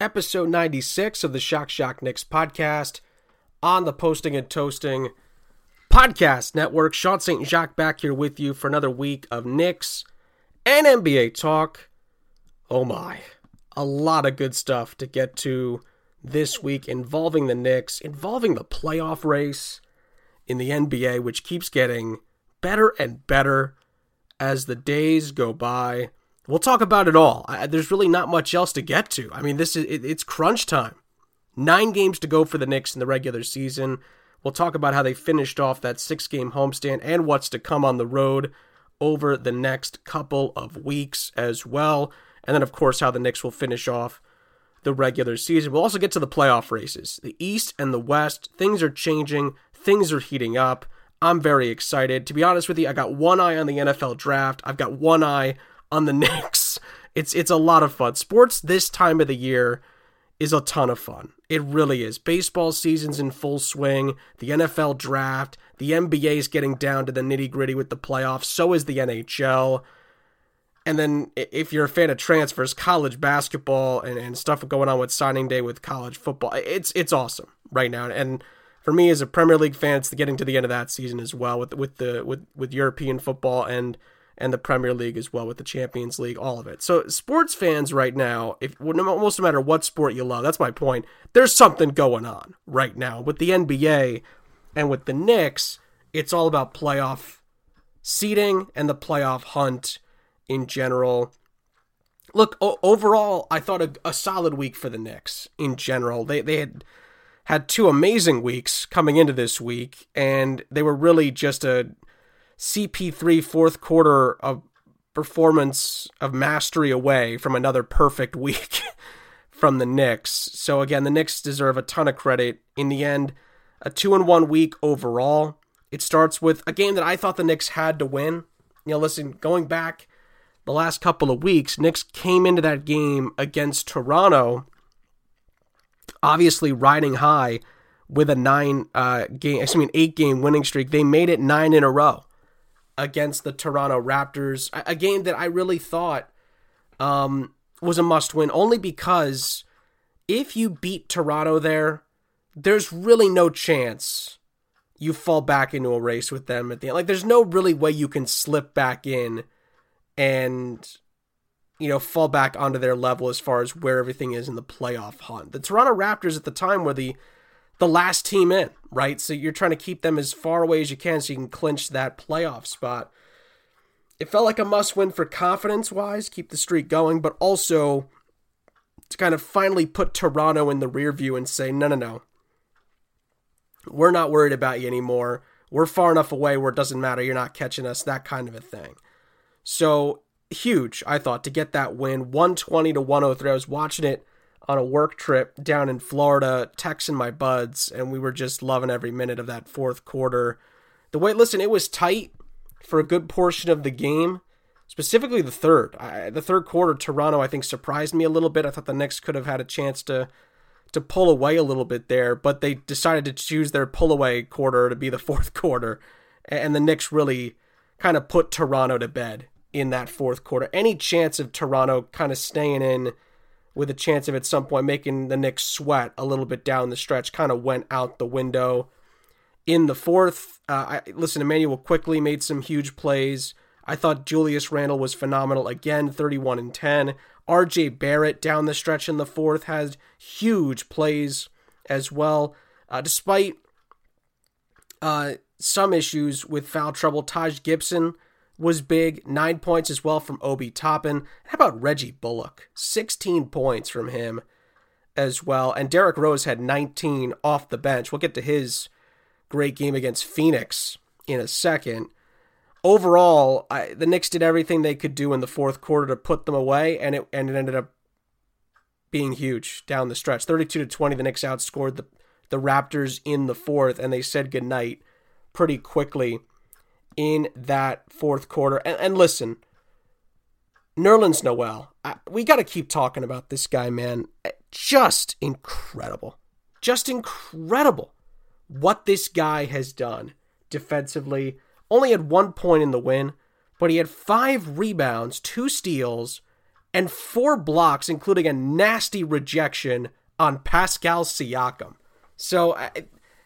Episode 96 of the Shock Shock Knicks podcast on the Posting and Toasting podcast network. Sean St. Jacques back here with you for another week of Knicks and NBA talk. Oh my, a lot of good stuff to get to this week involving the Knicks, involving the playoff race in the NBA, which keeps getting better and better as the days go by. We'll talk about it all. I, there's really not much else to get to. I mean, this is it, it's crunch time. Nine games to go for the Knicks in the regular season. We'll talk about how they finished off that six game homestand and what's to come on the road over the next couple of weeks as well. And then, of course, how the Knicks will finish off the regular season. We'll also get to the playoff races. The East and the West, things are changing, things are heating up. I'm very excited. To be honest with you, I got one eye on the NFL draft, I've got one eye on the Knicks. It's it's a lot of fun. Sports this time of the year is a ton of fun. It really is. Baseball season's in full swing, the NFL draft, the NBA is getting down to the nitty gritty with the playoffs, so is the NHL. And then if you're a fan of transfers, college basketball and, and stuff going on with signing day with college football, it's it's awesome right now. And for me as a Premier League fan, it's getting to the end of that season as well with with the with with European football and and the Premier League as well with the Champions League, all of it. So sports fans right now, if almost no matter what sport you love, that's my point. There's something going on right now with the NBA and with the Knicks. It's all about playoff seeding and the playoff hunt in general. Look, o- overall, I thought a, a solid week for the Knicks in general. They they had had two amazing weeks coming into this week, and they were really just a CP3 fourth quarter of performance of mastery away from another perfect week from the Knicks. So again, the Knicks deserve a ton of credit. In the end, a two and one week overall. It starts with a game that I thought the Knicks had to win. You know, listen, going back the last couple of weeks, Knicks came into that game against Toronto, obviously riding high with a nine uh, game, excuse me, an eight game winning streak. They made it nine in a row against the Toronto Raptors, a game that I really thought um, was a must win, only because if you beat Toronto there, there's really no chance you fall back into a race with them at the end. Like, there's no really way you can slip back in and, you know, fall back onto their level as far as where everything is in the playoff hunt. The Toronto Raptors at the time were the the last team in, right? So you're trying to keep them as far away as you can so you can clinch that playoff spot. It felt like a must win for confidence wise, keep the streak going, but also to kind of finally put Toronto in the rear view and say, no, no, no. We're not worried about you anymore. We're far enough away where it doesn't matter. You're not catching us, that kind of a thing. So huge, I thought, to get that win 120 to 103. I was watching it on a work trip down in Florida, texting my buds, and we were just loving every minute of that fourth quarter. The way, listen, it was tight for a good portion of the game, specifically the third. I, the third quarter, Toronto, I think, surprised me a little bit. I thought the Knicks could have had a chance to to pull away a little bit there, but they decided to choose their pull away quarter to be the fourth quarter, and the Knicks really kind of put Toronto to bed in that fourth quarter. Any chance of Toronto kind of staying in with a chance of at some point making the Knicks sweat a little bit down the stretch kind of went out the window. In the fourth, uh, I, listen, Immanuel Quickley made some huge plays. I thought Julius Randle was phenomenal again, 31 and 10. RJ Barrett down the stretch in the fourth has huge plays as well. Uh, despite uh, some issues with foul trouble, Taj Gibson was big. Nine points as well from Obi Toppin. How about Reggie Bullock? 16 points from him as well. And Derrick Rose had 19 off the bench. We'll get to his great game against Phoenix in a second. Overall, I, the Knicks did everything they could do in the fourth quarter to put them away, and it and it ended up being huge down the stretch. 32 to 20, the Knicks outscored the, the Raptors in the fourth, and they said goodnight pretty quickly in that fourth quarter. And, and listen, Nerlens Noel, I, we got to keep talking about this guy, man. Just incredible. Just incredible what this guy has done defensively. Only had one point in the win, but he had five rebounds, two steals, and four blocks, including a nasty rejection on Pascal Siakam. So uh,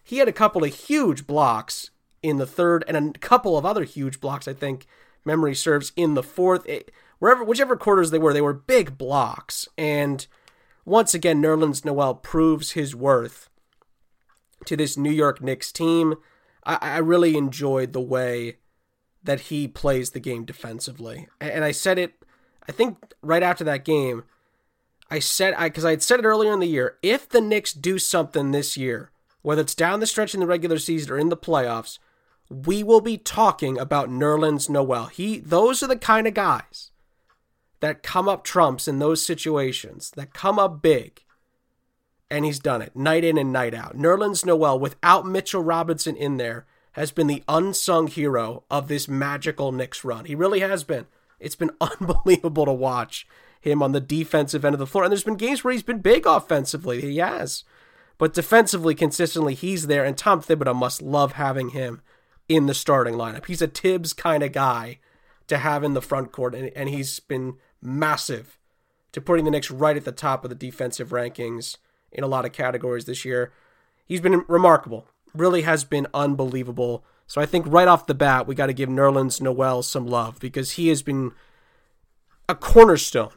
he had a couple of huge blocks in the third and a couple of other huge blocks, I think memory serves, in the fourth. It, wherever, whichever quarters they were, they were big blocks. And once again, Nerlens Noel proves his worth to this New York Knicks team. I, I really enjoyed the way that he plays the game defensively. And I said it I think right after that game, I said I because I had said it earlier in the year. If the Knicks do something this year, whether it's down the stretch in the regular season or in the playoffs, we will be talking about Nerlens Noel. He those are the kind of guys that come up trumps in those situations, that come up big. And he's done it night in and night out. Nerlens Noel, without Mitchell Robinson in there, has been the unsung hero of this magical Knicks run. He really has been. It's been unbelievable to watch him on the defensive end of the floor. And there's been games where he's been big offensively. He has. But defensively, consistently, he's there. And Tom Thibodeau must love having him in the starting lineup. He's a Thibs kind of guy to have in the front court. And, and he's been massive to putting the Knicks right at the top of the defensive rankings in a lot of categories this year. He's been remarkable. Really has been unbelievable. So I think right off the bat, we got to give Nerlens Noel some love because he has been a cornerstone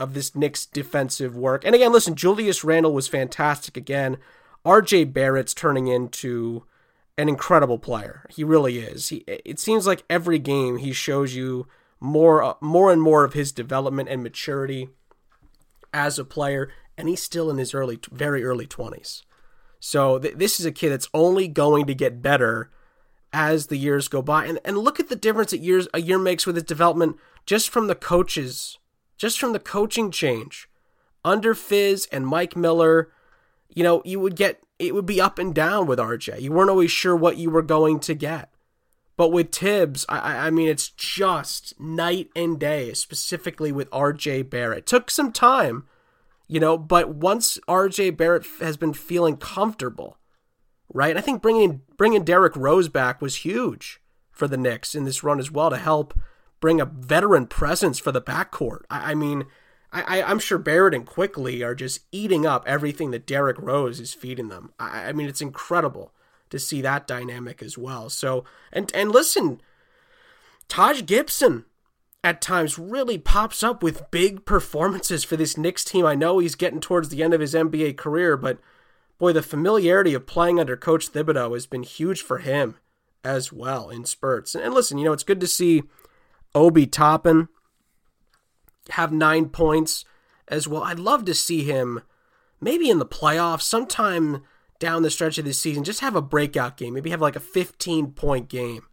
of this Knicks defensive work. And again, listen, Julius Randle was fantastic again. RJ Barrett's turning into an incredible player. He really is. He, it seems like every game he shows you more uh, more and more of his development and maturity as a player and he's still in his early very early 20s. So th- this is a kid that's only going to get better as the years go by. And and look at the difference that years a year makes with his development just from the coaches, just from the coaching change. Under Fizz and Mike Miller, you know, you would get it would be up and down with RJ. You weren't always sure what you were going to get. But with Thibs, I, I mean, it's just night and day, specifically with RJ Barrett. Took some time, you know, but once RJ Barrett has been feeling comfortable, right? I think bringing bringing Derrick Rose back was huge for the Knicks in this run as well to help bring a veteran presence for the backcourt. I, I mean, I, I'm sure Barrett and Quickley are just eating up everything that Derrick Rose is feeding them. I, I mean, it's incredible to see that dynamic as well. So, and and listen, Taj Gibson at times really pops up with big performances for this Knicks team. I know he's getting towards the end of his NBA career, but boy, the familiarity of playing under Coach Thibodeau has been huge for him as well in spurts. And listen, you know, it's good to see Obi Toppin have nine points as well. I'd love to see him maybe in the playoffs sometime down the stretch of this season, just have a breakout game. Maybe have like a 15 point game,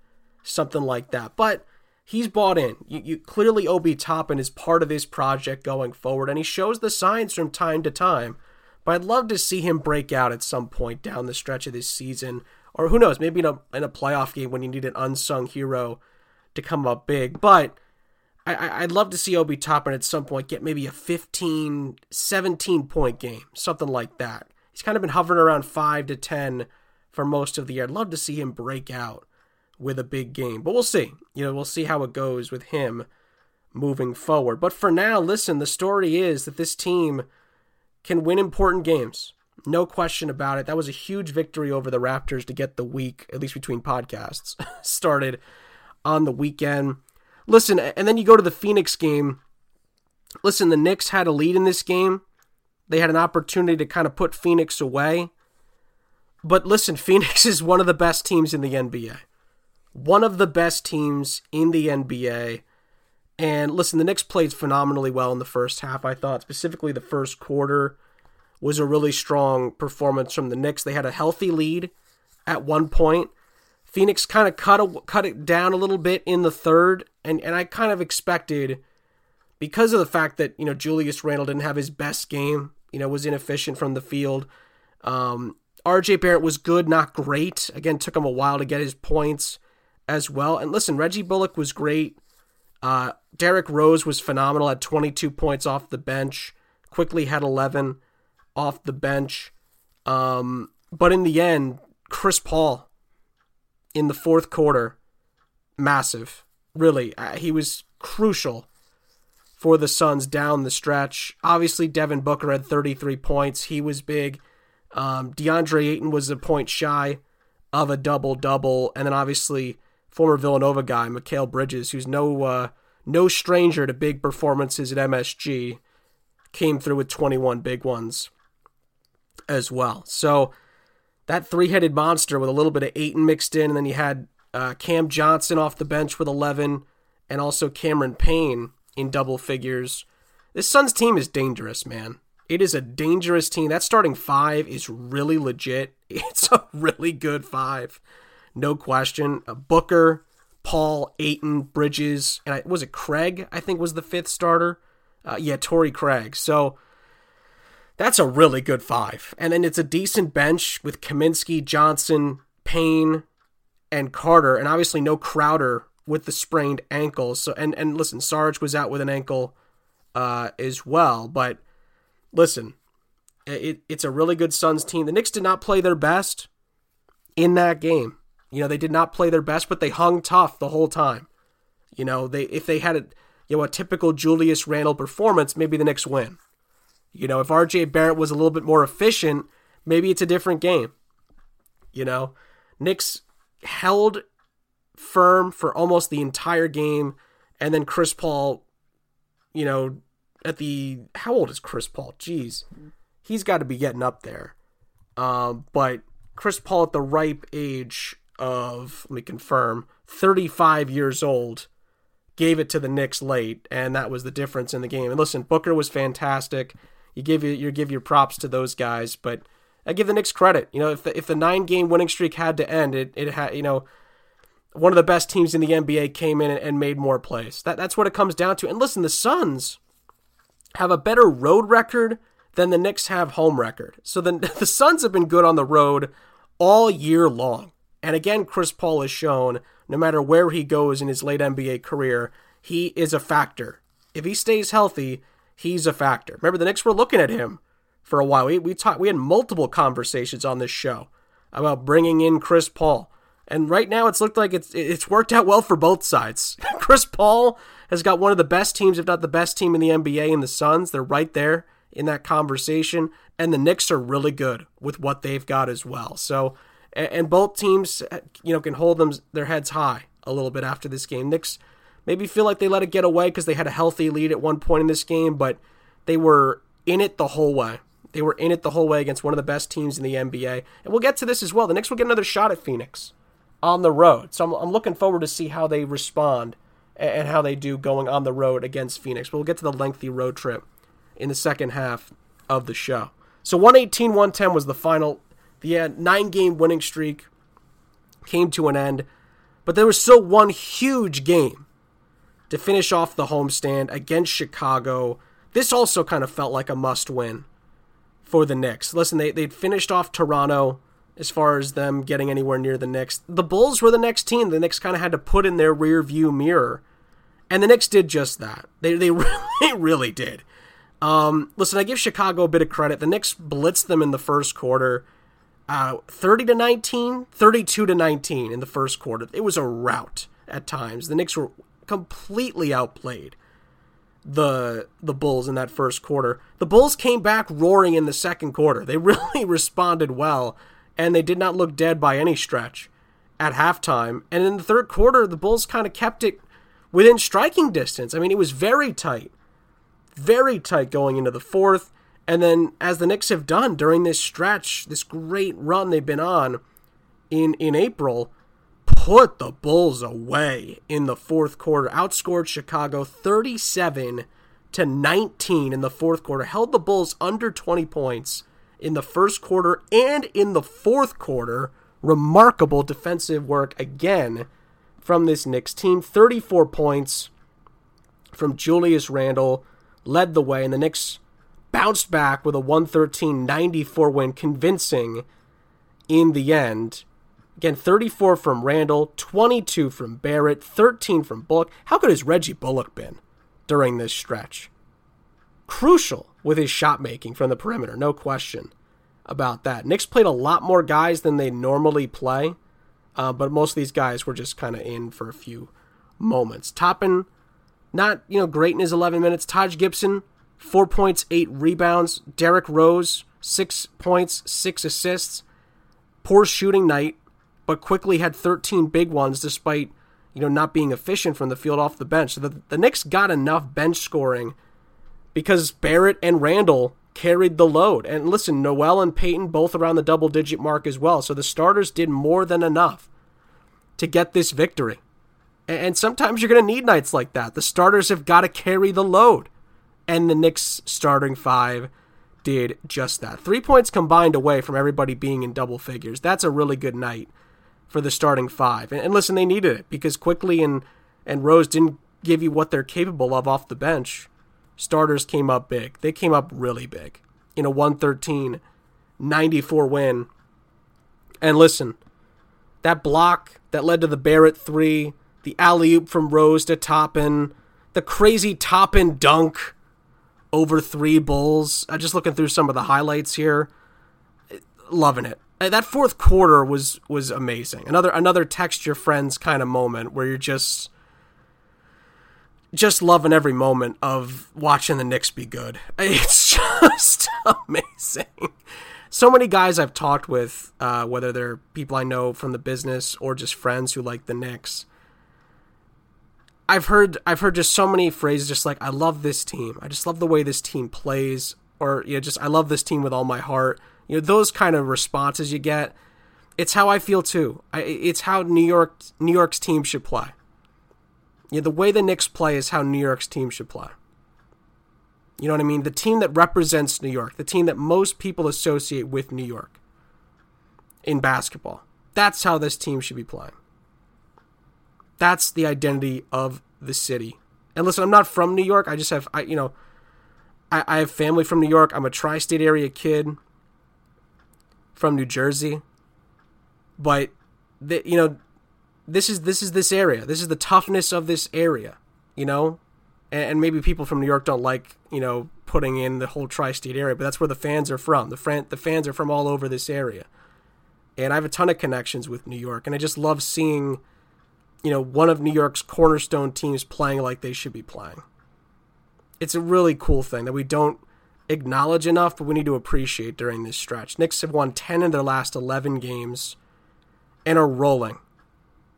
something like that. But he's bought in. You, you clearly Obi Toppin is part of this project going forward, and he shows the signs from time to time but I'd love to see him break out at some point down the stretch of this season, or who knows, maybe in a in a playoff game when you need an unsung hero to come up big. But I, would love to see Obi Toppin at some point get maybe a 15, 17 point game, something like that. He's kind of been hovering around 5 to 10 for most of the year. I'd love to see him break out with a big game, but we'll see. You know, we'll see how it goes with him moving forward. But for now, listen, the story is that this team can win important games. No question about it. That was a huge victory over the Raptors to get the week, at least between podcasts, started on the weekend. Listen, and then you go to the Phoenix game. Listen, the Knicks had a lead in this game. They had an opportunity to kind of put Phoenix away. But listen, Phoenix is one of the best teams in the NBA. One of the best teams in the NBA. And listen, the Knicks played phenomenally well in the first half, I thought. Specifically, the first quarter was a really strong performance from the Knicks. They had a healthy lead at one point. Phoenix kind of cut a, cut it down a little bit in the third, and, and I kind of expected because of the fact that, you know, Julius Randle didn't have his best game, you know, was inefficient from the field. Um, RJ Barrett was good, not great. Again, took him a while to get his points as well. And listen, Reggie Bullock was great. Uh, Derrick Rose was phenomenal at 22 points off the bench. Quickley had 11 off the bench. Um, but in the end, Chris Paul in the fourth quarter, massive. Really, uh, he was crucial for the Suns down the stretch. Obviously, Devin Booker had 33 points. He was big. Um, DeAndre Ayton was a point shy of a double double, and then obviously former Villanova guy Mikal Bridges, who's no uh, no stranger to big performances at MSG, came through with 21 big ones as well. So that three headed monster with a little bit of Ayton mixed in, and then you had uh, Cam Johnson off the bench with 11, and also Cameron Payne in double figures. This Suns team is dangerous, man. It is a dangerous team. That starting five is really legit. It's a really good five, no question. Uh, Booker, Paul, Ayton, Bridges, and I, was it Craig? I think was the fifth starter. Uh, yeah, Torrey Craig. So that's a really good five. And then it's a decent bench with Kaminsky, Johnson, Payne, and Carter, and obviously no Crowder with the sprained ankle. So and and listen, Sarge was out with an ankle uh, as well, but listen, it, it's a really good Suns team. The Knicks did not play their best in that game. You know, they did not play their best, but they hung tough the whole time. You know, they if they had a you know a typical Julius Randle performance, maybe the Knicks win. You know, if RJ Barrett was a little bit more efficient, maybe it's a different game. You know, Knicks held firm for almost the entire game, and then Chris Paul, you know, at the how old is Chris Paul? Jeez, he's got to be getting up there. Um, but Chris Paul at the ripe age of let me confirm, 35 years old, gave it to the Knicks late, and that was the difference in the game. And listen, Booker was fantastic. You give you, you give your props to those guys, but I give the Knicks credit. You know, if the if the nine game winning streak had to end, it it had you know one of the best teams in the NBA came in and made more plays. That that's what it comes down to. And listen, the Suns have a better road record than the Knicks have home record. So the the Suns have been good on the road all year long. And again, Chris Paul has shown no matter where he goes in his late NBA career, he is a factor. If he stays healthy, he's a factor. Remember, the Knicks were looking at him for a while. We we talked. We had multiple conversations on this show about bringing in Chris Paul. And right now, it's looked like it's it's worked out well for both sides. Chris Paul has got one of the best teams, if not the best team in the NBA, in the Suns. They're right there in that conversation, and the Knicks are really good with what they've got as well. So, and both teams, you know, can hold them their heads high a little bit after this game. Knicks maybe feel like they let it get away because they had a healthy lead at one point in this game, but they were in it the whole way. They were in it the whole way against one of the best teams in the NBA. And we'll get to this as well. The Knicks will get another shot at Phoenix on the road. So I'm, I'm looking forward to see how they respond and how they do going on the road against Phoenix. But we'll get to the lengthy road trip in the second half of the show. So 118 110 was the final. The uh, nine game winning streak came to an end, but there was still one huge game to finish off the homestand against Chicago. This also kind of felt like a must win for the Knicks. Listen, they, they'd finished off Toronto as far as them getting anywhere near the Knicks. The Bulls were the next team. The Knicks kind of had to put in their rear view mirror. And the Knicks did just that. They, they really, really did. Um, listen, I give Chicago a bit of credit. The Knicks blitzed them in the first quarter. Uh, 30 to 19, 32 to 19 in the first quarter. It was a rout at times. The Knicks were completely outplayed the the Bulls in that first quarter. The Bulls came back roaring in the second quarter. They really responded well and they did not look dead by any stretch at halftime. And in the third quarter, the Bulls kind of kept it within striking distance. I mean, it was very tight, very tight going into the fourth. And then, as the Knicks have done during this stretch, this great run they've been on in in April, put the Bulls away in the fourth quarter. Outscored Chicago 37 to 19 in the fourth quarter. Held the Bulls under 20 points in the first quarter and in the fourth quarter. Remarkable defensive work again from this Knicks team. 34 points, from Julius Randle led the way, and the Knicks bounced back with a 113 94 win, convincing in the end. Again, 34 from Randle, 22 from Barrett, 13 from Bullock. How good has Reggie Bullock been during this stretch? Crucial with his shot making from the perimeter, no question about that. Knicks played a lot more guys than they normally play, uh, but most of these guys were just kind of in for a few moments. Toppin, not you know great in his 11 minutes. Taj Gibson, four points, eight rebounds. Derrick Rose, six points, six assists. Poor shooting night but Quickley had 13 big ones despite you know not being efficient from the field off the bench. So the, the Knicks got enough bench scoring because Barrett and Randle carried the load. And listen, Noel and Payton both around the double digit mark as well. So the starters did more than enough to get this victory. And sometimes you're going to need nights like that. The starters have got to carry the load. And the Knicks starting five did just that. Three points combined away from everybody being in double figures. That's a really good night for the starting five. And, and listen, they needed it because Quickley and and Rose didn't give you what they're capable of off the bench. Starters came up big. They came up really big in a 113 94 win. And listen, that block that led to the Barrett three, the alley oop from Rose to Toppin, the crazy Toppin dunk over three Bulls. I'm just looking through some of the highlights here. Loving it that fourth quarter was was amazing. Another another text your friends kind of moment where you're just just loving every moment of watching the Knicks be good. It's just amazing. So many guys I've talked with, uh, whether they're people I know from the business or just friends who like the Knicks. I've heard I've heard just so many phrases just like I love this team. I just love the way this team plays or you know just I love this team with all my heart you know those kind of responses you get. It's how I feel too. I, it's how New York New York's team should play. You know, the way the Knicks play is how New York's team should play. You know what I mean? The team that represents New York, the team that most people associate with New York in basketball. That's how this team should be playing. That's the identity of the city. And listen, I'm not from New York. I just have, I you know, I, I have family from New York. I'm a tri-state area kid from New Jersey, but the, you know, this is this is this area. This is the toughness of this area, you know, and, and maybe people from New York don't like you know putting in the whole tri-state area, but that's where the fans are from. The fran- the fans are from all over this area, and I have a ton of connections with New York, and I just love seeing, you know, one of New York's cornerstone teams playing like they should be playing. It's a really cool thing that we don't acknowledge enough, but we need to appreciate during this stretch. Knicks have won 10 in their last 11 games and are rolling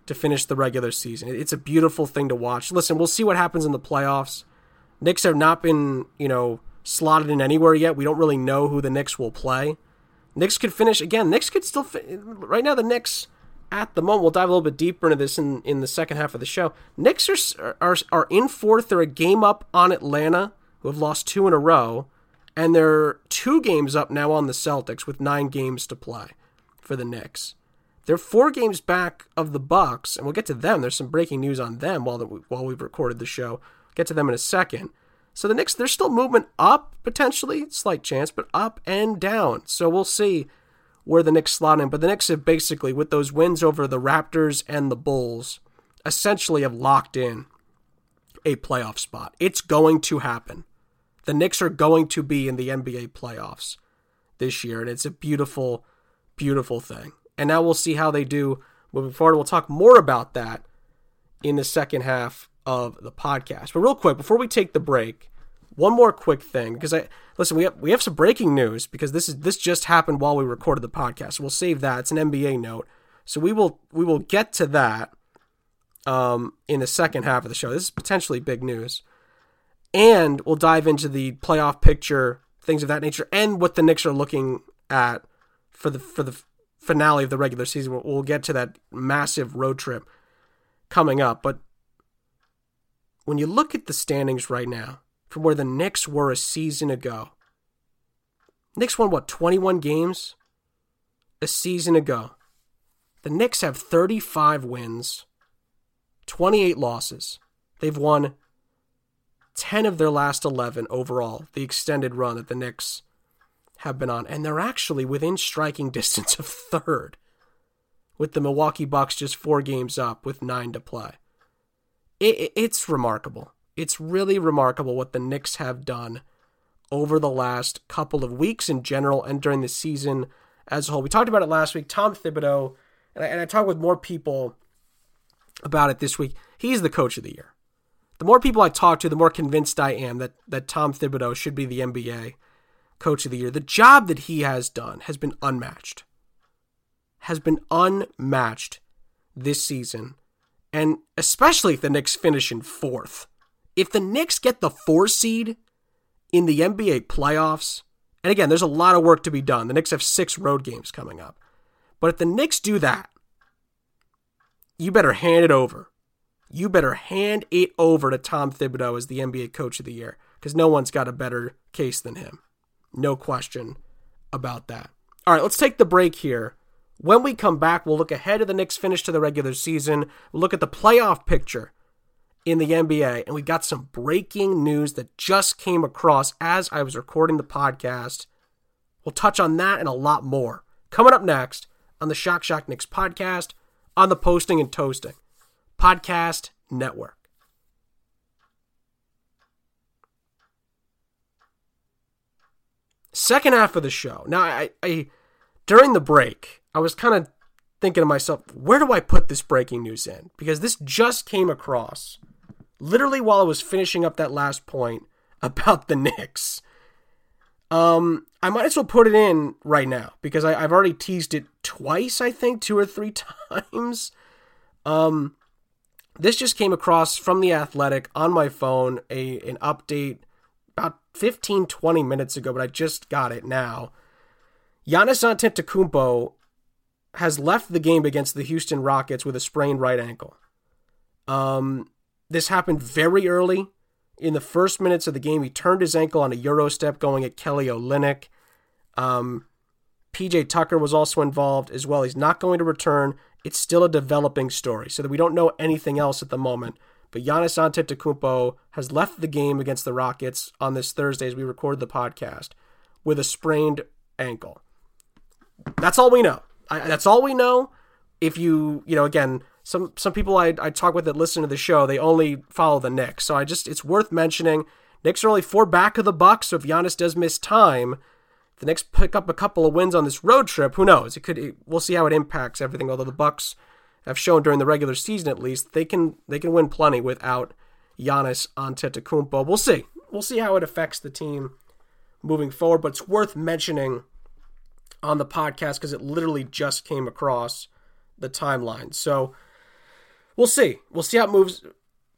to finish the regular season. It's a beautiful thing to watch. Listen, we'll see what happens in the playoffs. Knicks have not been, you know, slotted in anywhere yet. We don't really know who the Knicks will play. Knicks could finish again. Knicks could still fi- right now. The Knicks at the moment. We'll dive a little bit deeper into this in, in the second half of the show. Knicks are, are are in fourth. They're a game up on Atlanta, who have lost two in a row and they're two games up now on the Celtics with nine games to play for the Knicks. They're four games back of the Bucks, and we'll get to them. There's some breaking news on them while the, while we've recorded the show. Get to them in a second. So the Knicks, there's still movement up potentially, slight chance, but up and down. So we'll see where the Knicks slot in. But the Knicks have basically, with those wins over the Raptors and the Bulls, essentially have locked in a playoff spot. It's going to happen the Knicks are going to be in the NBA playoffs this year, and it's a beautiful, beautiful thing. And now we'll see how they do moving forward. We'll talk more about that in the second half of the podcast. But real quick, before we take the break, one more quick thing because I listen. We have we have some breaking news because this is this just happened while we recorded the podcast. We'll save that. It's an NBA note, so we will we will get to that um, in the second half of the show. This is potentially big news and we'll dive into the playoff picture, things of that nature, and what the Knicks are looking at for the for the finale of the regular season. We'll, we'll get to that massive road trip coming up, but when you look at the standings right now, from where the Knicks were a season ago, Knicks won what 21 games a season ago. The Knicks have 35 wins, 28 losses. They've won 10 of their last 11 overall, the extended run that the Knicks have been on, and they're actually within striking distance of third, with the Milwaukee Bucks just four games up with nine to play. It, it's remarkable. It's really remarkable what the Knicks have done over the last couple of weeks in general and during the season as a whole. We talked about it last week. Tom Thibodeau, and I, and I talked with more people about it this week. He's the coach of the year. The more people I talk to, the more convinced I am that, that Tom Thibodeau should be the NBA coach of the year. The job that he has done has been unmatched. Has been unmatched this season. And especially if the Knicks finish in fourth. If the Knicks get the four seed in the NBA playoffs, and again, there's a lot of work to be done. The Knicks have six road games coming up. But if the Knicks do that, you better hand it over. You better hand it over to Tom Thibodeau as the NBA coach of the year because no one's got a better case than him. No question about that. All right, let's take the break here. When we come back, we'll look ahead of the Knicks' finish to the regular season. We'll look at the playoff picture in the NBA, and we got some breaking news that just came across as I was recording the podcast. We'll touch on that and a lot more coming up next on the Shock Shock Knicks podcast on the Posting and Toasting Podcast Network. Second half of the show. Now, I, I during the break, I was kind of thinking to myself, where do I put this breaking news in? Because this just came across literally while I was finishing up that last point about the Knicks. Um, I might as well put it in right now because I, have already teased it twice, I think, two or three times. Um, this just came across from the Athletic on my phone, a an update about 15, 20 minutes ago, but I just got it now. Giannis Antetokounmpo has left the game against the Houston Rockets with a sprained right ankle. Um, this happened very early in the first minutes of the game. He turned his ankle on a Euro step going at Kelly Olynyk. Um, PJ Tucker was also involved as well. He's not going to return. It's still a developing story, so that we don't know anything else at the moment. But Giannis Antetokounmpo has left the game against the Rockets on this Thursday as we record the podcast with a sprained ankle. That's all we know. I, that's all we know. If you, you know, again, some some people I, I talk with that listen to the show, they only follow the Knicks. So I just it's worth mentioning. Knicks are only four back of the Bucks, so if Giannis does miss time, the Knicks pick up a couple of wins on this road trip. Who knows? It could. It, we'll see how it impacts everything. Although the Bucks have shown during the regular season at least they can they can win plenty without Giannis Antetokounmpo. We'll see. We'll see how it affects the team moving forward. But it's worth mentioning on the podcast because it literally just came across the timeline. So we'll see. We'll see how it moves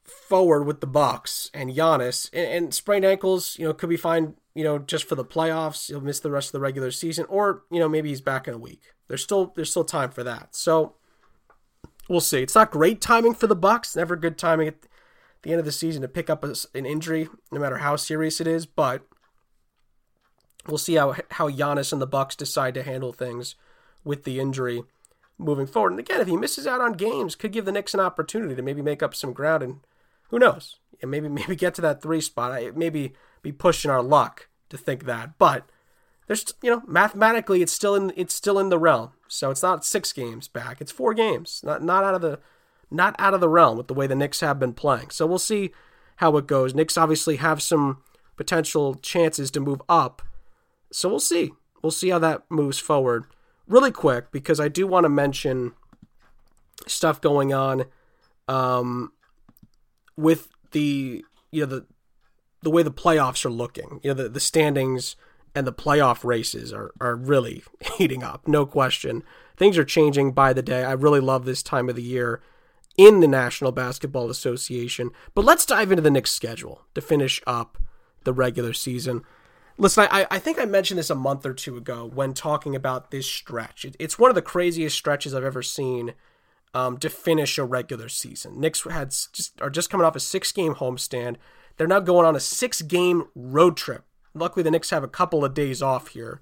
forward with the Bucks and Giannis. And, and sprained ankles, you know, could be fine. You know, just for the playoffs, he'll miss the rest of the regular season, or you know, maybe he's back in a week. There's still there's still time for that. So we'll see. It's not great timing for the Bucks. Never good timing at the end of the season to pick up a, an injury, no matter how serious it is. But we'll see how how Giannis and the Bucks decide to handle things with the injury moving forward. And again, if he misses out on games, could give the Knicks an opportunity to maybe make up some ground and who knows? And maybe maybe get to that three spot. Maybe be pushing our luck to think that, but there's you know mathematically it's still in it's still in the realm. So it's not six games back; it's four games. Not not out of the not out of the realm with the way the Knicks have been playing. So we'll see how it goes. Knicks obviously have some potential chances to move up. So we'll see. We'll see how that moves forward really quick because I do want to mention stuff going on um, with the you know the the way the playoffs are looking. You know the, the standings and the playoff races are are really heating up, no question. Things are changing by the day. I really love this time of the year in the National Basketball Association. But let's dive into the Knicks schedule to finish up the regular season. Listen, I, I think I mentioned this a month or two ago when talking about this stretch. It, it's one of the craziest stretches I've ever seen um, to finish a regular season. Knicks had just are just coming off a six game homestand. They're now going on a six game road trip. Luckily, the Knicks have a couple of days off here.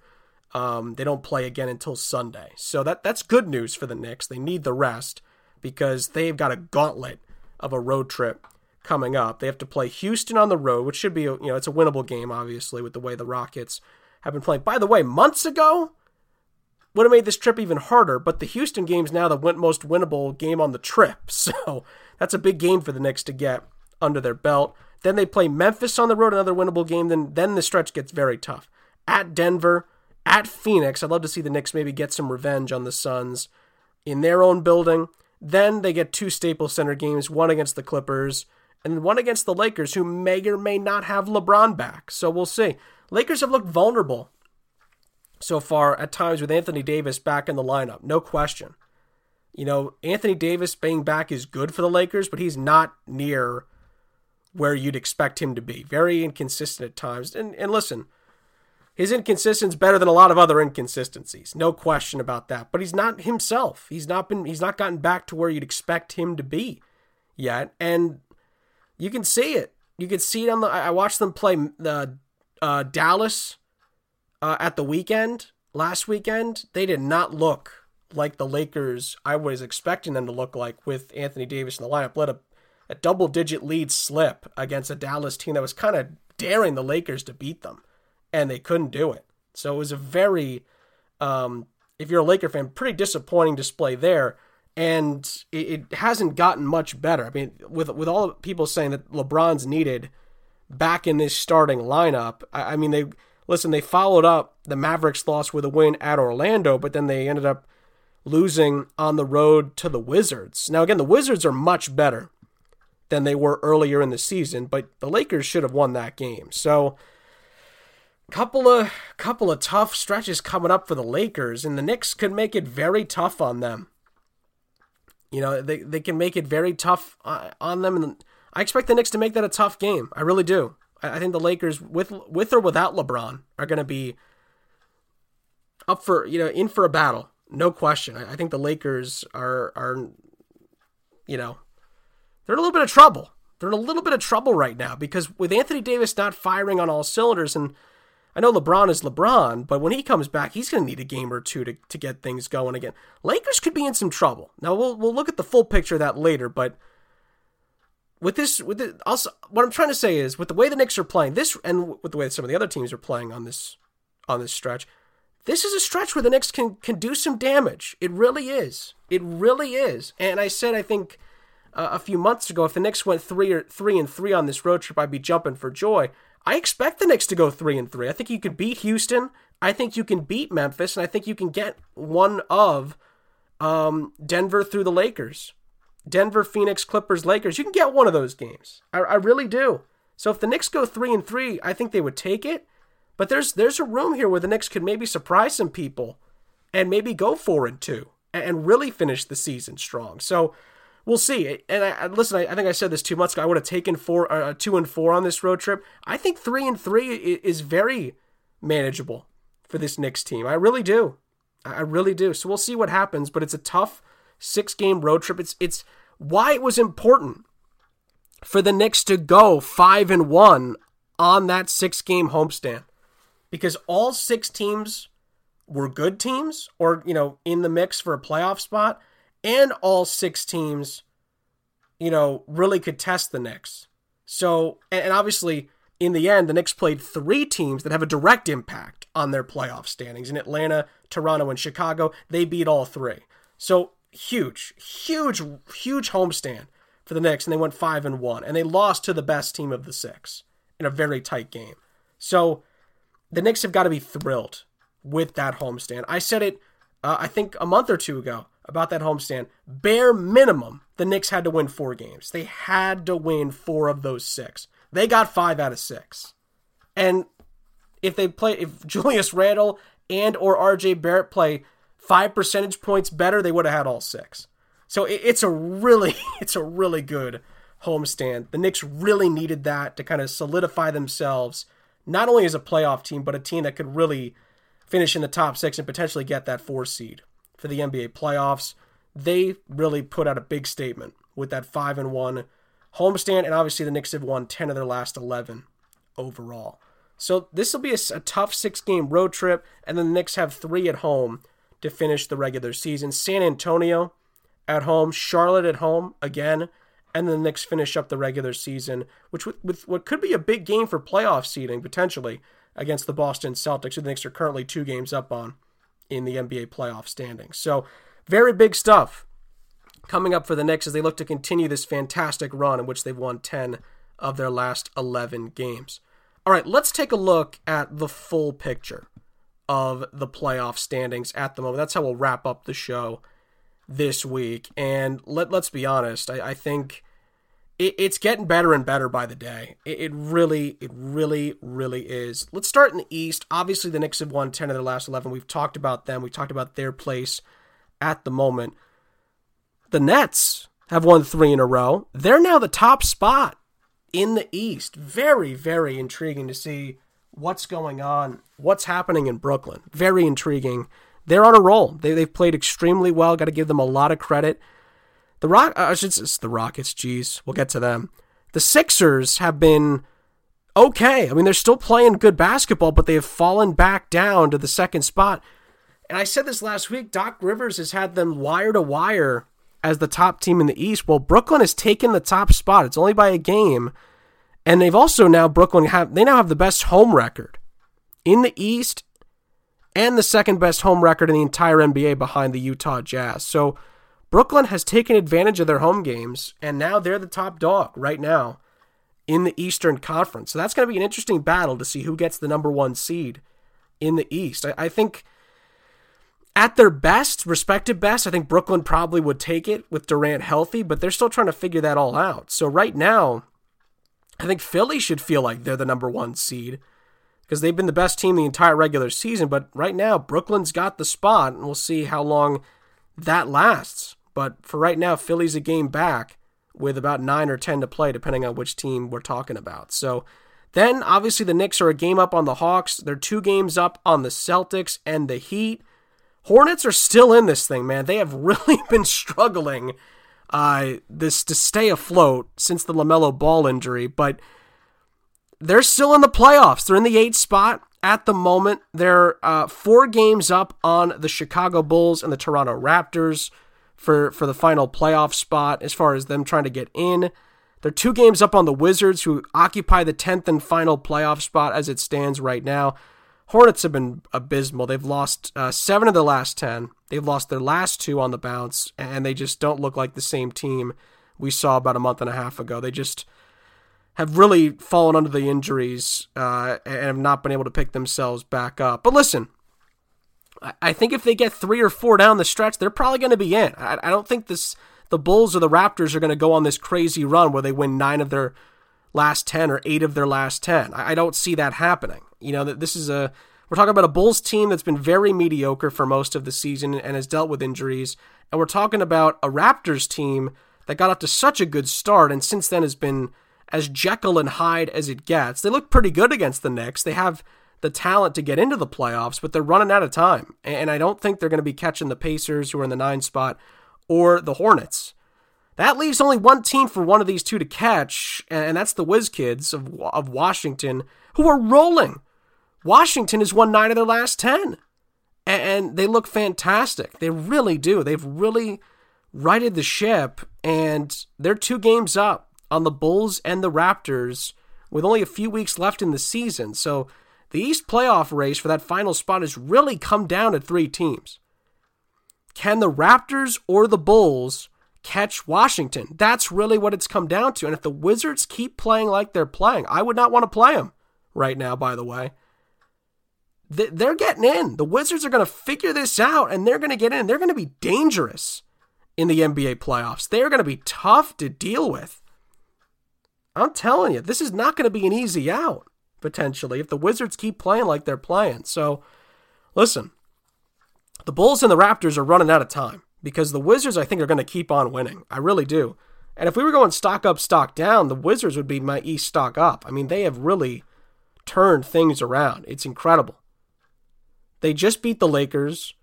Um, they don't play again until Sunday, so that that's good news for the Knicks. They need the rest because they've got a gauntlet of a road trip coming up. They have to play Houston on the road, which should be, you know, it's a winnable game, obviously, with the way the Rockets have been playing. By the way, months ago, would have made this trip even harder, but the Houston game's now the most winnable game on the trip. So that's a big game for the Knicks to get under their belt. Then they play Memphis on the road, another winnable game. Then, then the stretch gets very tough. At Denver, at Phoenix. I'd love to see the Knicks maybe get some revenge on the Suns in their own building. Then they get two Staples Center games, one against the Clippers and one against the Lakers, who may or may not have LeBron back. So we'll see. Lakers have looked vulnerable so far at times with Anthony Davis back in the lineup, no question. You know, Anthony Davis being back is good for the Lakers, but he's not near where you'd expect him to be. Very inconsistent at times. And and listen, his inconsistency is better than a lot of other inconsistencies. No question about that. But he's not himself. He's not been he's not gotten back to where you'd expect him to be yet. And you can see it. You can see it on the I watched them play the uh, Dallas uh, at the weekend last weekend. They did not look like the Lakers I was expecting them to look like with Anthony Davis in the lineup. Let a a double digit lead slip against a Dallas team that was kind of daring the Lakers to beat them, and they couldn't do it. So it was a very, um, if you're a Laker fan, pretty disappointing display there. And it, it hasn't gotten much better. I mean, with with all the people saying that LeBron's needed back in this starting lineup, I, I mean, they listen. They followed up the Mavericks loss with a win at Orlando, but then they ended up losing on the road to the Wizards. Now, again, the Wizards are much better than they were earlier in the season, but the Lakers should have won that game. So couple of couple of tough stretches coming up for the Lakers and the Knicks could make it very tough on them. You know, they they can make it very tough uh, on them and I expect the Knicks to make that a tough game. I really do. I think the Lakers with with or without LeBron are going to be up for, you know, in for a battle. No question. I think the Lakers are are you know, they're in a little bit of trouble. They're in a little bit of trouble right now because with Anthony Davis not firing on all cylinders, and I know LeBron is LeBron, but when he comes back, he's going to need a game or two to, to get things going again. Lakers could be in some trouble. Now we'll we'll look at the full picture of that later, but with this with it also what I'm trying to say is with the way the Knicks are playing this and with the way some of the other teams are playing on this on this stretch, this is a stretch where the Knicks can can do some damage. It really is. It really is. And I said I think uh, a few months ago, if the Knicks went three or three and three on this road trip, I'd be jumping for joy. I expect the Knicks to go three and three. I think you could beat Houston. I think you can beat Memphis, and I think you can get one of um, Denver through the Lakers. Denver, Phoenix, Clippers, Lakers. You can get one of those games. I, I really do. So if the Knicks go three and three, I think they would take it. But there's there's a room here where the Knicks could maybe surprise some people and maybe go four and two and really finish the season strong. So we'll see. And I, listen, I, I, think I said this two months ago. I would have taken four, uh, two and four on this road trip. I think three and three is very manageable for this Knicks team. I really do. I really do. So we'll see what happens. But it's a tough six game road trip. It's it's why it was important for the Knicks to go five and one on that six game homestand because all six teams were good teams or you know in the mix for a playoff spot and all six teams, you know, really could test the Knicks. So, and obviously, in the end, the Knicks played three teams that have a direct impact on their playoff standings in Atlanta, Toronto, and Chicago. They beat all three. So, huge, huge, huge homestand for the Knicks, and they went five and one, and they lost to the best team of the six in a very tight game. So, the Knicks have got to be thrilled with that homestand. I said it, uh, I think, a month or two ago about that homestand. Bare minimum, the Knicks had to win four games. They had to win four of those six. They got five out of six. And if they play, if Julius Randle and or RJ Barrett play five percentage points better, they would have had all six. So it's a really, it's a really good homestand. The Knicks really needed that to kind of solidify themselves, not only as a playoff team, but a team that could really finish in the top six and potentially get that four seed for the NBA playoffs. They really put out a big statement with that 5 and 1 homestand and obviously the Knicks have won 10 of their last 11 overall. So this will be a, a tough 6-game road trip and then the Knicks have 3 at home to finish the regular season. San Antonio at home, Charlotte at home again, and then the Knicks finish up the regular season, which with, with what could be a big game for playoff seeding potentially against the Boston Celtics, who the Knicks are currently two games up on in the NBA playoff standings. So very big stuff coming up for the Knicks as they look to continue this fantastic run in which they've won 10 of their last 11 games. All right, let's take a look at the full picture of the playoff standings at the moment. That's how we'll wrap up the show this week. And let, let's be honest, I, I think it, it's getting better and better by the day. It, it, really, it really, really is. Let's start in the East. Obviously, the Knicks have won 10 of their last 11. We've talked about them, we talked about their place at the moment. The Nets have won three in a row. They're now the top spot in the East. Very, very intriguing to see what's going on, what's happening in Brooklyn. Very intriguing. They're on a roll. They, they've played extremely well. Got to give them a lot of credit. The Rock, uh, I should say, the Rockets. Geez, we'll get to them. The Sixers have been okay. I mean, they're still playing good basketball, but they have fallen back down to the second spot. And I said this last week. Doc Rivers has had them wire to wire as the top team in the East. Well, Brooklyn has taken the top spot. It's only by a game, and they've also now Brooklyn have they now have the best home record in the East and the second best home record in the entire NBA behind the Utah Jazz. So Brooklyn has taken advantage of their home games, and now they're the top dog right now in the Eastern Conference. So that's going to be an interesting battle to see who gets the number one seed in the East. I, I think at their best, respective best, I think Brooklyn probably would take it with Durant healthy, but they're still trying to figure that all out. So right now, I think Philly should feel like they're the number one seed because they've been the best team the entire regular season. But right now, Brooklyn's got the spot, and we'll see how long that lasts. But for right now, Philly's a game back with about nine or 10 to play, depending on which team we're talking about. So then, obviously, the Knicks are a game up on the Hawks. They're two games up on the Celtics and the Heat. Hornets are still in this thing, man. They have really been struggling uh, this to stay afloat since the LaMelo Ball injury, but they're still in the playoffs. They're in the eighth spot at the moment. They're uh, four games up on the Chicago Bulls and the Toronto Raptors for, for the final playoff spot as far as them trying to get in. They're two games up on the Wizards, who occupy the 10th and final playoff spot as it stands right now. Hornets have been abysmal. They've lost uh, seven of the last 10. They've lost their last two on the bounce, and they just don't look like the same team we saw about a month and a half ago. They just have really fallen under the injuries uh, and have not been able to pick themselves back up. But listen, I think if they get three or four down the stretch, they're probably going to be in. I, don't think this the Bulls or the Raptors are going to go on this crazy run where they win nine of their last 10 or eight of their last 10. I, don't see that happening. You know, that this is a, we're talking about a Bulls team that's been very mediocre for most of the season and has dealt with injuries. And we're talking about a Raptors team that got off to such a good start and since then has been as Jekyll and Hyde as it gets. They look pretty good against the Knicks. They have the talent to get into the playoffs, but they're running out of time. And I don't think they're going to be catching the Pacers, who are in the nine spot, or the Hornets. That leaves only one team for one of these two to catch, and that's the Whiz Kids of, of Washington, who are rolling. Washington has won nine of their last 10, and they look fantastic. They really do. They've really righted the ship, and they're two games up on the Bulls and the Raptors with only a few weeks left in the season. So the East playoff race for that final spot has really come down to three teams. Can the Raptors or the Bulls catch Washington. That's really what it's come down to. And if the Wizards keep playing like they're playing, I would not want to play them right now, by the way. They're getting in. The Wizards are going to figure this out and they're going to get in. They're going to be dangerous in the NBA playoffs. They're going to be tough to deal with. I'm telling you, this is not going to be an easy out, potentially, if the Wizards keep playing like they're playing. So, listen, the Bulls and the Raptors are running out of time because the Wizards, I think, are going to keep on winning. I really do. And if we were going stock up, stock down, the Wizards would be my East stock up. I mean, they have really turned things around. It's incredible. They just beat the Lakers.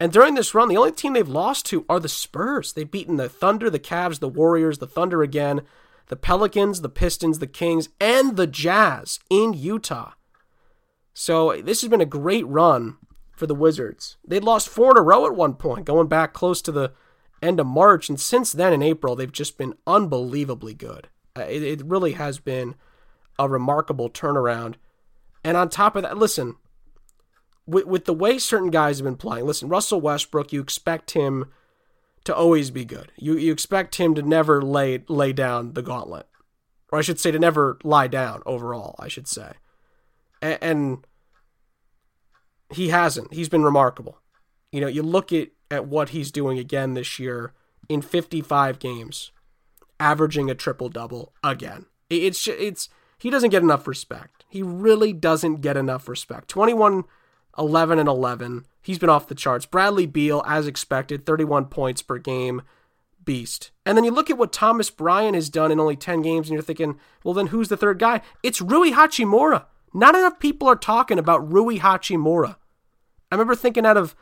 And during this run, the only team they've lost to are the Spurs. They've beaten the Thunder, the Cavs, the Warriors, the Thunder again, the Pelicans, the Pistons, the Kings, and the Jazz in Utah. So this has been a great run for the Wizards. They'd lost four in a row at one point, going back close to the end of March, and since then in April, they've just been unbelievably good. Uh, it, it really has been a remarkable turnaround. And on top of that, listen, with, with the way certain guys have been playing, listen, Russell Westbrook, you expect him to always be good. You you expect him to never lay lay down the gauntlet, or I should say, to never lie down overall. I should say, and, and he hasn't. He's been remarkable. You know, you look at at what he's doing again this year in 55 games, averaging a triple double again. It's it's he doesn't get enough respect. He really doesn't get enough respect. 21 11 and 11. He's been off the charts. Bradley Beal, as expected, 31 points per game. Beast. And then you look at what Thomas Bryant has done in only 10 games, and you're thinking, well, then who's the third guy? It's Rui Hachimura. Not enough people are talking about Rui Hachimura. I remember thinking out of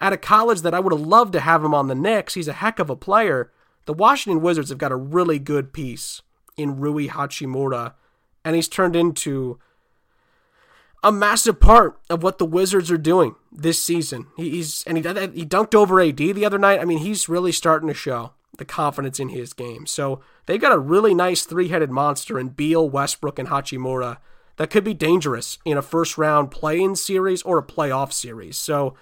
out of college that I would have loved to have him on the Knicks. He's a heck of a player. The Washington Wizards have got a really good piece in Rui Hachimura, and he's turned into a massive part of what the Wizards are doing this season. He's and he he dunked over AD the other night. I mean, he's really starting to show the confidence in his game. So they've got a really nice three-headed monster in Beal, Westbrook, and Hachimura that could be dangerous in a first-round play-in series or a playoff series. So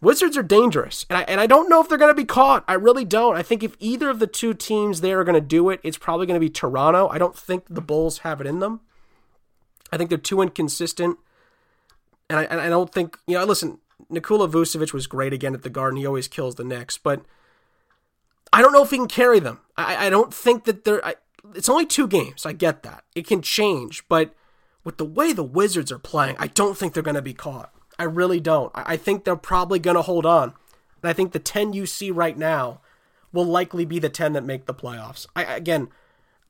Wizards are dangerous, and I, and I don't know if they're going to be caught. I really don't. I think if either of the two teams there are going to do it, it's probably going to be Toronto. I don't think the Bulls have it in them. I think they're too inconsistent. And I, and I don't think, you know, listen, Nikola Vucevic was great again at the Garden. He always kills the Knicks, but I don't know if he can carry them. I, I don't think that they're. I, it's only two games. I get that. It can change, but with the way the Wizards are playing, I don't think they're going to be caught. I really don't. I, I think they're probably going to hold on. And I think the 10 you see right now will likely be the 10 that make the playoffs. I again,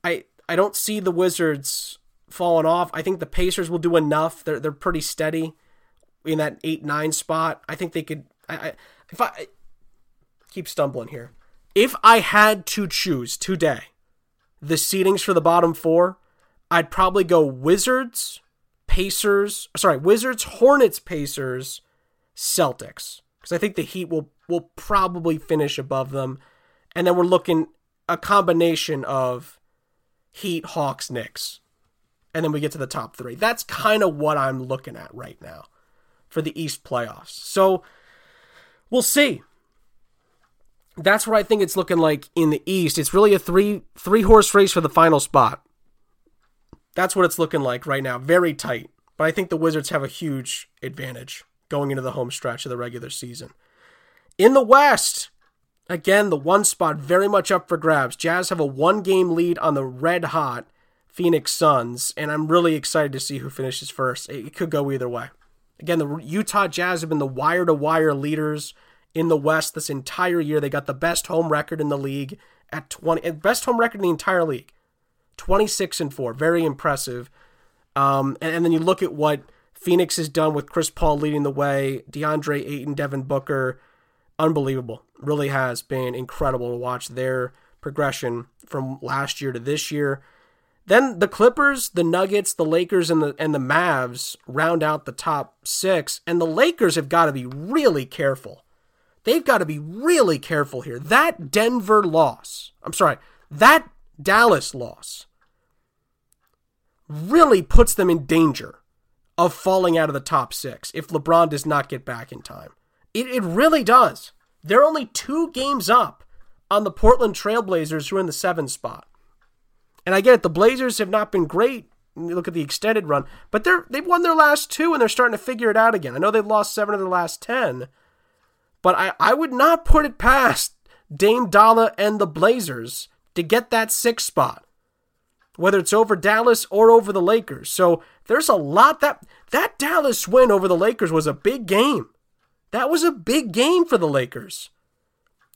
I I don't see the Wizards falling off. I think the Pacers will do enough. They're they're pretty steady in that eight nine spot. I think they could. I, I if I, I keep stumbling here, if I had to choose today, the seedings for the bottom four, I'd probably go Wizards, Pacers. Sorry, Wizards, Hornets, Pacers, Celtics, because I think the Heat will will probably finish above them, and then we're looking a combination of Heat, Hawks, Knicks and then we get to the top three. That's kind of what I'm looking at right now for the East playoffs. So we'll see. That's where I think it's looking like in the East. It's really a three three horse race for the final spot. That's what it's looking like right now. Very tight. But I think the Wizards have a huge advantage going into the home stretch of the regular season. In the West, again, the one spot very much up for grabs. Jazz have a one game lead on the red hot Phoenix Suns, and I'm really excited to see who finishes first. It could go either way. Again, the Utah Jazz have been the wire to wire leaders in the West this entire year. They got the best home record in the league at 20, best home record in the entire league, 26 and 4. Very impressive. Um, and, and then you look at what Phoenix has done with Chris Paul leading the way, DeAndre Ayton, Devin Booker. Unbelievable. Really has been incredible to watch their progression from last year to this year. Then the Clippers, the Nuggets, the Lakers, and the and the Mavs round out the top six. And the Lakers have got to be really careful. They've got to be really careful here. That Denver loss, I'm sorry, that Dallas loss really puts them in danger of falling out of the top six if LeBron does not get back in time. It, it really does. They're only two games up on the Portland Trailblazers, who are in the seven spot. And I get it, the Blazers have not been great. look at the extended run, but they're they've won their last two and they're starting to figure it out again. I know they've lost seven of their last ten, but I, I would not put it past Dame Dolla and the Blazers to get that sixth spot. Whether it's over Dallas or over the Lakers. So there's a lot that that Dallas win over the Lakers was a big game. That was a big game for the Lakers.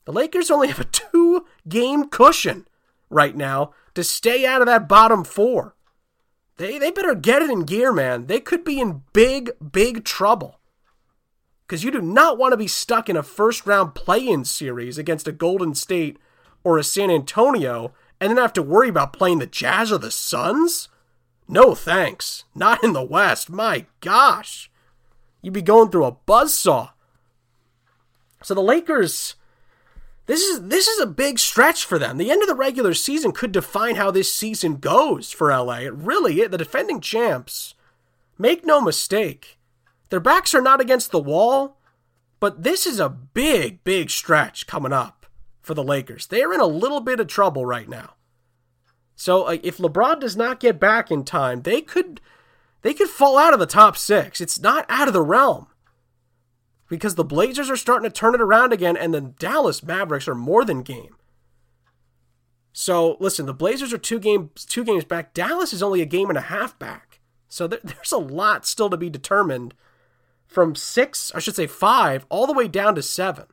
The Lakers only have a two game cushion right now to stay out of that bottom four. They, they better get it in gear, man. They could be in big, big trouble. Because you do not want to be stuck in a first round play in series against a Golden State or a San Antonio and then have to worry about playing the Jazz or the Suns? No thanks. Not in the West. My gosh. You'd be going through a buzz saw. So the Lakers this is this is a big stretch for them. The end of the regular season could define how this season goes for LA. It really the defending champs. Make no mistake. Their backs are not against the wall, but this is a big big stretch coming up for the Lakers. They are in a little bit of trouble right now. So uh, if LeBron does not get back in time, they could they could fall out of the top 6. It's not out of the realm because the Blazers are starting to turn it around again, and the Dallas Mavericks are more than game. So listen, the Blazers are two games two games back. Dallas is only a game and a half back. So there, there's a lot still to be determined from six, I should say five, all the way down to seven.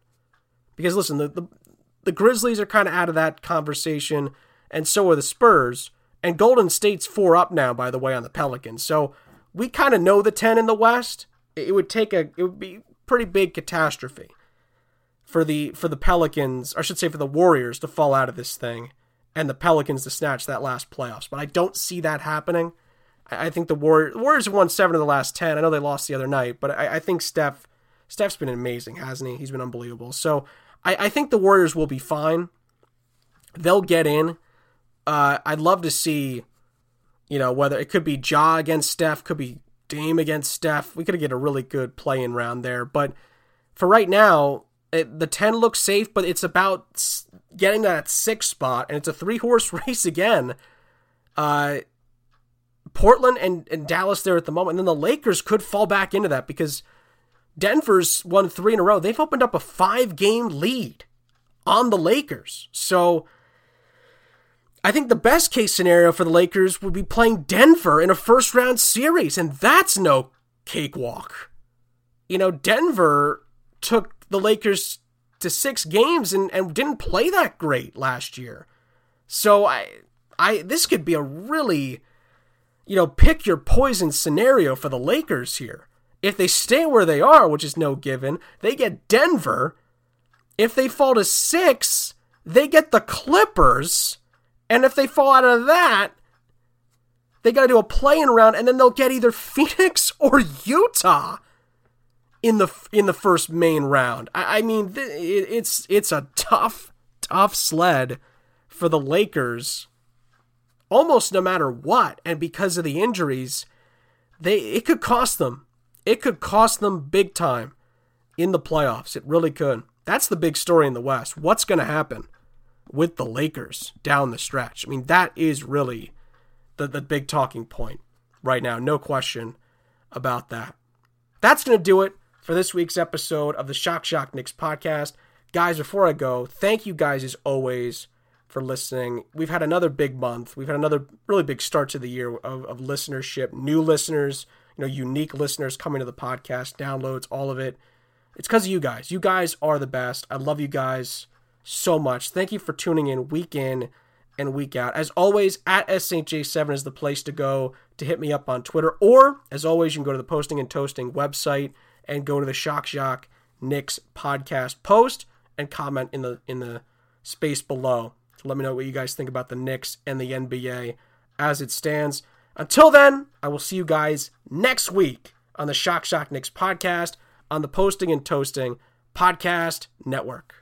Because listen, the the, the Grizzlies are kind of out of that conversation, and so are the Spurs. And Golden State's four up now, by the way, on the Pelicans. So we kind of know the ten in the West. It would take a it would be pretty big catastrophe for the for the Pelicans, I should say for the Warriors to fall out of this thing and the Pelicans to snatch that last playoffs. But I don't see that happening. I, I think the Warriors, Warriors have won seven of the last ten. I know they lost the other night, but I, I think Steph Steph's been amazing, hasn't he? He's been unbelievable. So I, I think the Warriors will be fine. They'll get in. Uh, I'd love to see, you know, whether it could be Ja against Steph, could be Dame against Steph. We could get a really good play-in round there. But for right now, it, the 10 looks safe, but it's about getting that six spot, and it's a three horse race again. Uh, Portland and, and Dallas there at the moment. And then the Lakers could fall back into that because Denver's won three in a row. They've opened up a five game lead on the Lakers. So I think the best case scenario for the Lakers would be playing Denver in a first round series, and that's no cakewalk. You know, Denver took the Lakers to six games and, and didn't play that great last year. So I I this could be a really you know, pick your poison scenario for the Lakers here. If they stay where they are, which is no given, they get Denver. If they fall to six, they get the Clippers. And if they fall out of that, they got to do a play-in round, and then they'll get either Phoenix or Utah in the in the first main round. I, I mean, it's it's a tough tough sled for the Lakers, almost no matter what. And because of the injuries, they it could cost them. It could cost them big time in the playoffs. It really could. That's the big story in the West. What's going to happen? With the Lakers down the stretch. I mean, that is really the, the big talking point right now. No question about that. That's going to do it for this week's episode of the Shock Jock Knicks podcast. Guys, before I go, thank you guys as always for listening. We've had another big month. We've had another really big start to the year of, of listenership, new listeners, you know, unique listeners coming to the podcast, downloads, all of it. It's because of you guys. You guys are the best. I love you guys so much. Thank you for tuning in week in and week out. As always, at SSJ7 is the place to go to hit me up on Twitter. Or, as always, you can go to the Posting and Toasting website and go to the Shock Jock Knicks podcast post and comment in the in the space below to let me know what you guys think about the Knicks and the NBA as it stands. Until then, I will see you guys next week on the Shock Jock Knicks podcast on the Posting and Toasting podcast network.